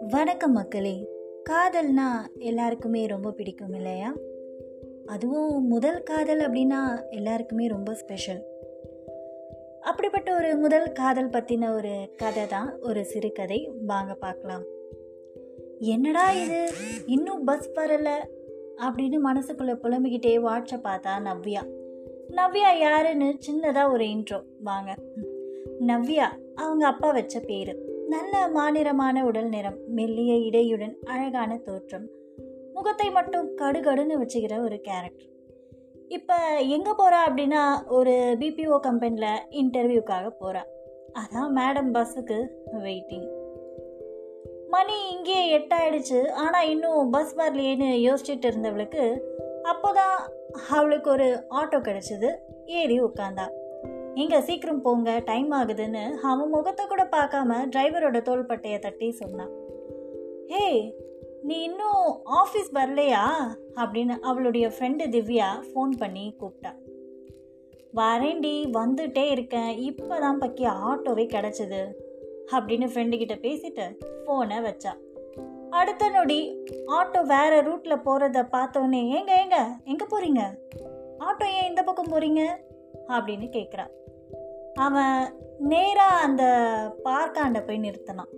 வணக்கம் மக்களே. காதல்னா எல்லாருக்குமே ரொம்ப பிடிக்கும் இல்லையா? அதுவும் முதல் காதல் அப்படின்னா எல்லாருக்குமே ரொம்ப ஸ்பெஷல் அப்படிப்பட்ட ஒரு முதல் காதல் பற்றின ஒரு கதை தான் ஒரு சிறுகதை. வாங்க பார்க்கலாம். என்னடா இது? இன்னும் பஸ் வரல அப்படின்னு மனசுக்குள்ளே புலம்பிக்கிட்டே வாட்ச பார்த்தா நவ்யா. நவ்யா யாருன்னு சின்னதாக ஒரு இன்ட்ரோ வாங்க. நவ்யா அவங்க அப்பா வச்ச பேரு. நல்ல மாநிறமான உடல் நிறம் மெல்லிய இடையுடன் அழகான தோற்றம். முகத்தை மட்டும் கடுகடுன்னு வச்சுக்கிற ஒரு கேரக்டர் இப்போ எங்கே போகிறா அப்படின்னா ஒரு பிபிஓ கம்பெனியில் இன்டர்வியூக்காக போகிறா அதான் மேடம் பஸ்ஸுக்கு வெயிட்டிங் மணி இங்கேயே எட்டாயிடுச்சு. ஆனால் இன்னும் பஸ் வரலையேன்னு யோசிச்சுட்டு இருந்தவளுக்கு அப்போதான் அவளுக்கு ஒரு ஆட்டோ கிடச்சிது. ஏறி உட்காந்தா இங்கே சீக்கிரம் போங்க டைம் ஆகுதுன்னு அவன் முகத்தை கூட பார்க்காம டிரைவரோட தோள்பட்டையை தட்டி சொன்னான். ஹே நீ இன்னும் ஆஃபீஸ் வரலையா? அப்படின்னு அவளுடைய ஃப்ரெண்டு திவ்யா ஃபோன் பண்ணி கூப்பிட்டா வரேண்டி வந்துட்டே இருக்கேன். இப்போ தான் பக்கி ஆட்டோவே கிடச்சிது அப்படின்னு ஃப்ரெண்டுக்கிட்ட பேசிட்டு ஃபோனை வச்சா. அடுத்த நொடி ஆட்டோ வேற ரூட்டில் போகிறத பார்த்தோன்னே ஏங்க ஏங்க எங்கே போகிறீங்க ஆட்டோ ஏன் இந்த பக்கம் போகிறீங்க அப்படின்னு கேட்குறான் அவன் நேராக அந்த பார்க்காண்ட போய் நிறுத்தினான்.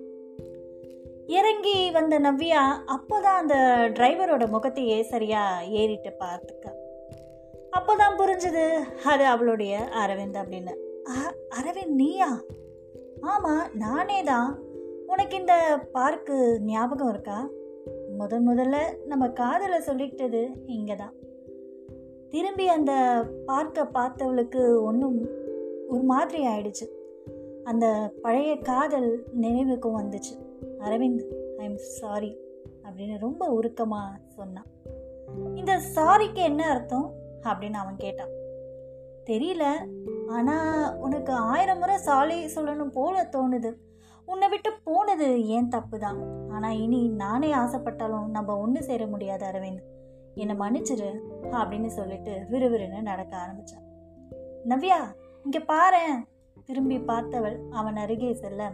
இறங்கி வந்த நவ்யா அப்போதான் அந்த டிரைவரோட முகத்தையே சரியாக ஏறிட்டு பார்த்துக்க. அப்போதான் புரிஞ்சுது அது அவளுடைய அரவிந்த் அப்படின்னு. அரவிந்த் நீயா? ஆமாம் நானே தான் உனக்கு இந்த பார்க்கு ஞாபகம் இருக்கா? முதன் முதல்ல நம்ம காதலை சொல்லிக்கிட்டது இங்கே தான் திரும்பி அந்த பார்க்கை பார்த்தவளுக்கு ஒன்றும் ஒரு மாதிரி ஆயிடுச்சு. அந்த பழைய காதல் நினைவுக்கும் வந்துச்சு. அரவிந்த் ஐ எம் சாரி அப்படின்னு ரொம்ப உருக்கமாக சொன்னான். இந்த சாரிக்கு என்ன அர்த்தம்? அப்படின்னு அவன் கேட்டான். தெரியல. ஆனால் உனக்கு ஆயிரம் முறை சாலி சொல்லணும் போல தோணுது. உன்னை விட்டு போனது ஏன் தப்பு தான் ஆனால் இனி நானே ஆசைப்பட்டாலும் நம்ம ஒன்று சேர முடியாது அரவிந்த். என்னை மன்னிச்சிரு அப்படின்னு சொல்லிட்டு விறுவிறுன்னு நடக்க ஆரம்பித்தான் நவ்யா இங்கே பாரு திரும்பி பார்த்தவள் அவன் அருகே செல்ல.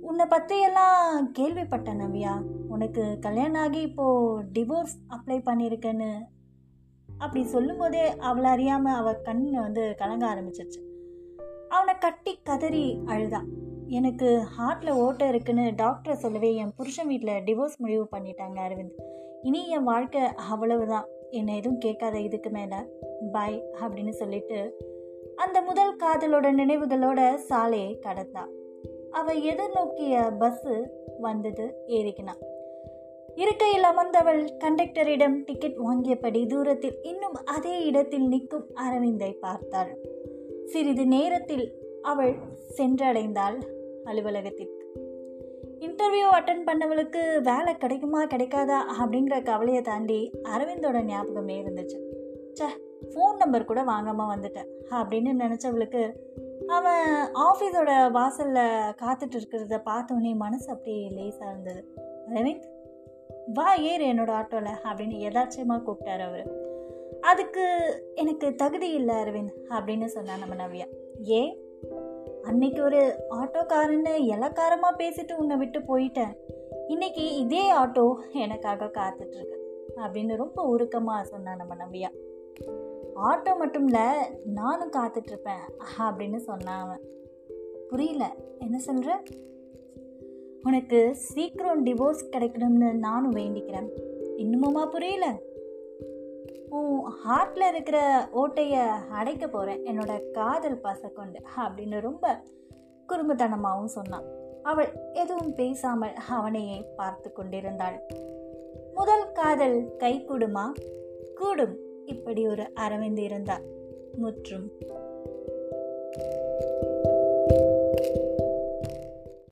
உன்னை பற்றியெல்லாம் கேள்விப்பட்டேன் நவ்யா. உனக்கு கல்யாணம் ஆகி இப்போது டிவோர்ஸ் அப்ளை பண்ணியிருக்கேன்னு. அப்படி சொல்லும்போதே அவளை அறியாமல் அவள் கண் வந்து கலங்க ஆரம்பிச்சிருச்சு. அவனை கட்டி கதறி அழுதான் எனக்கு ஹார்ட்டில் ஓட்டை இருக்குன்னு டாக்டரை சொல்லவே என் புருஷன் வீட்டில் டிவோர்ஸ் முடிவு பண்ணிட்டாங்க அரவிந்த். இனி என் வாழ்க்கை அவ்வளவுதான். என்னை எதுவும் கேட்காத இதுக்கு மேலே. பாய் அப்படின்னு சொல்லிட்டு அந்த முதல் காதலோட நினைவுகளோட சாலையை கடந்தா. அவ எதிர்நோக்கிய பஸ்ஸு வந்தது ஏறிக்கினான் இருக்கையில் அமர்ந்தவள் கண்டக்டரிடம் டிக்கெட் வாங்கியபடி தூரத்தில் இன்னும் அதே இடத்தில் நிற்கும் அரவிந்தை பார்த்தாள். சிறிது நேரத்தில் அவள் சென்றடைந்தாள் அலுவலகத்திற்கு. இன்டர்வியூ அட்டன் பண்ணவளுக்கு வேலை கிடைக்குமா கிடைக்காதா அப்படிங்கிற கவலையை தாண்டி அரவிந்தோட ஞாபகமே இருந்துச்சு. ச ஃபோன் நம்பர் கூட வாங்காமல் வந்துட்டேன். அப்படின்னு நினச்சவளுக்கு அவன் ஆஃபீஸோட வாசலில் காத்துட்டு இருக்கிறத பார்த்தோன்னே மனசு அப்படியே லேசாக இருந்தது. அரவிந்த் வா ஏறு என்னோட ஆட்டோவில் அப்படின்னு எதாச்சியமாக கூப்பிட்டார் அவர். அதுக்கு எனக்கு தகுதி இல்லை அரவிந்த் அப்படின்னு சொன்னான் நம்ம நவ்யா. ஏ அன்னைக்கு ஒரு ஆட்டோக்காரன்னு இலக்காரமாக பேசிட்டு உன்னை விட்டு போயிட்டேன். இன்னைக்கு இதே ஆட்டோ எனக்காக காத்துட்ருக்கு அப்படின்னு ரொம்ப உருக்கமாக சொன்னான் நம்ம நவ்யா. ஆட்டோ மட்டும் இல்லை நானும் காத்துட்ருப்பேன். அப்படின்னு சொன்னான் அவன். புரியல. என்ன சொல்கிற உனக்கு சீக்கிரம் டிவோர்ஸ் கிடைக்கணும்னு நானும் வேண்டிக்கிறேன். இன்னுமுமா புரியல? உன் ஹார்ட்டில் இருக்கிற ஓட்டையை அடைக்க போகிறேன் என்னோட காதல் பசை கொண்டு அப்படின்னு ரொம்ப குறும்புத்தனமாகவும் சொன்னான். அவள் எதுவும் பேசாமல் அவனையே பார்த்து கொண்டிருந்தாள். முதல் காதல் கை கூடுமா? கூடும். இப்படி ஒரு அரவிந்த் இருந்தார். முற்றும்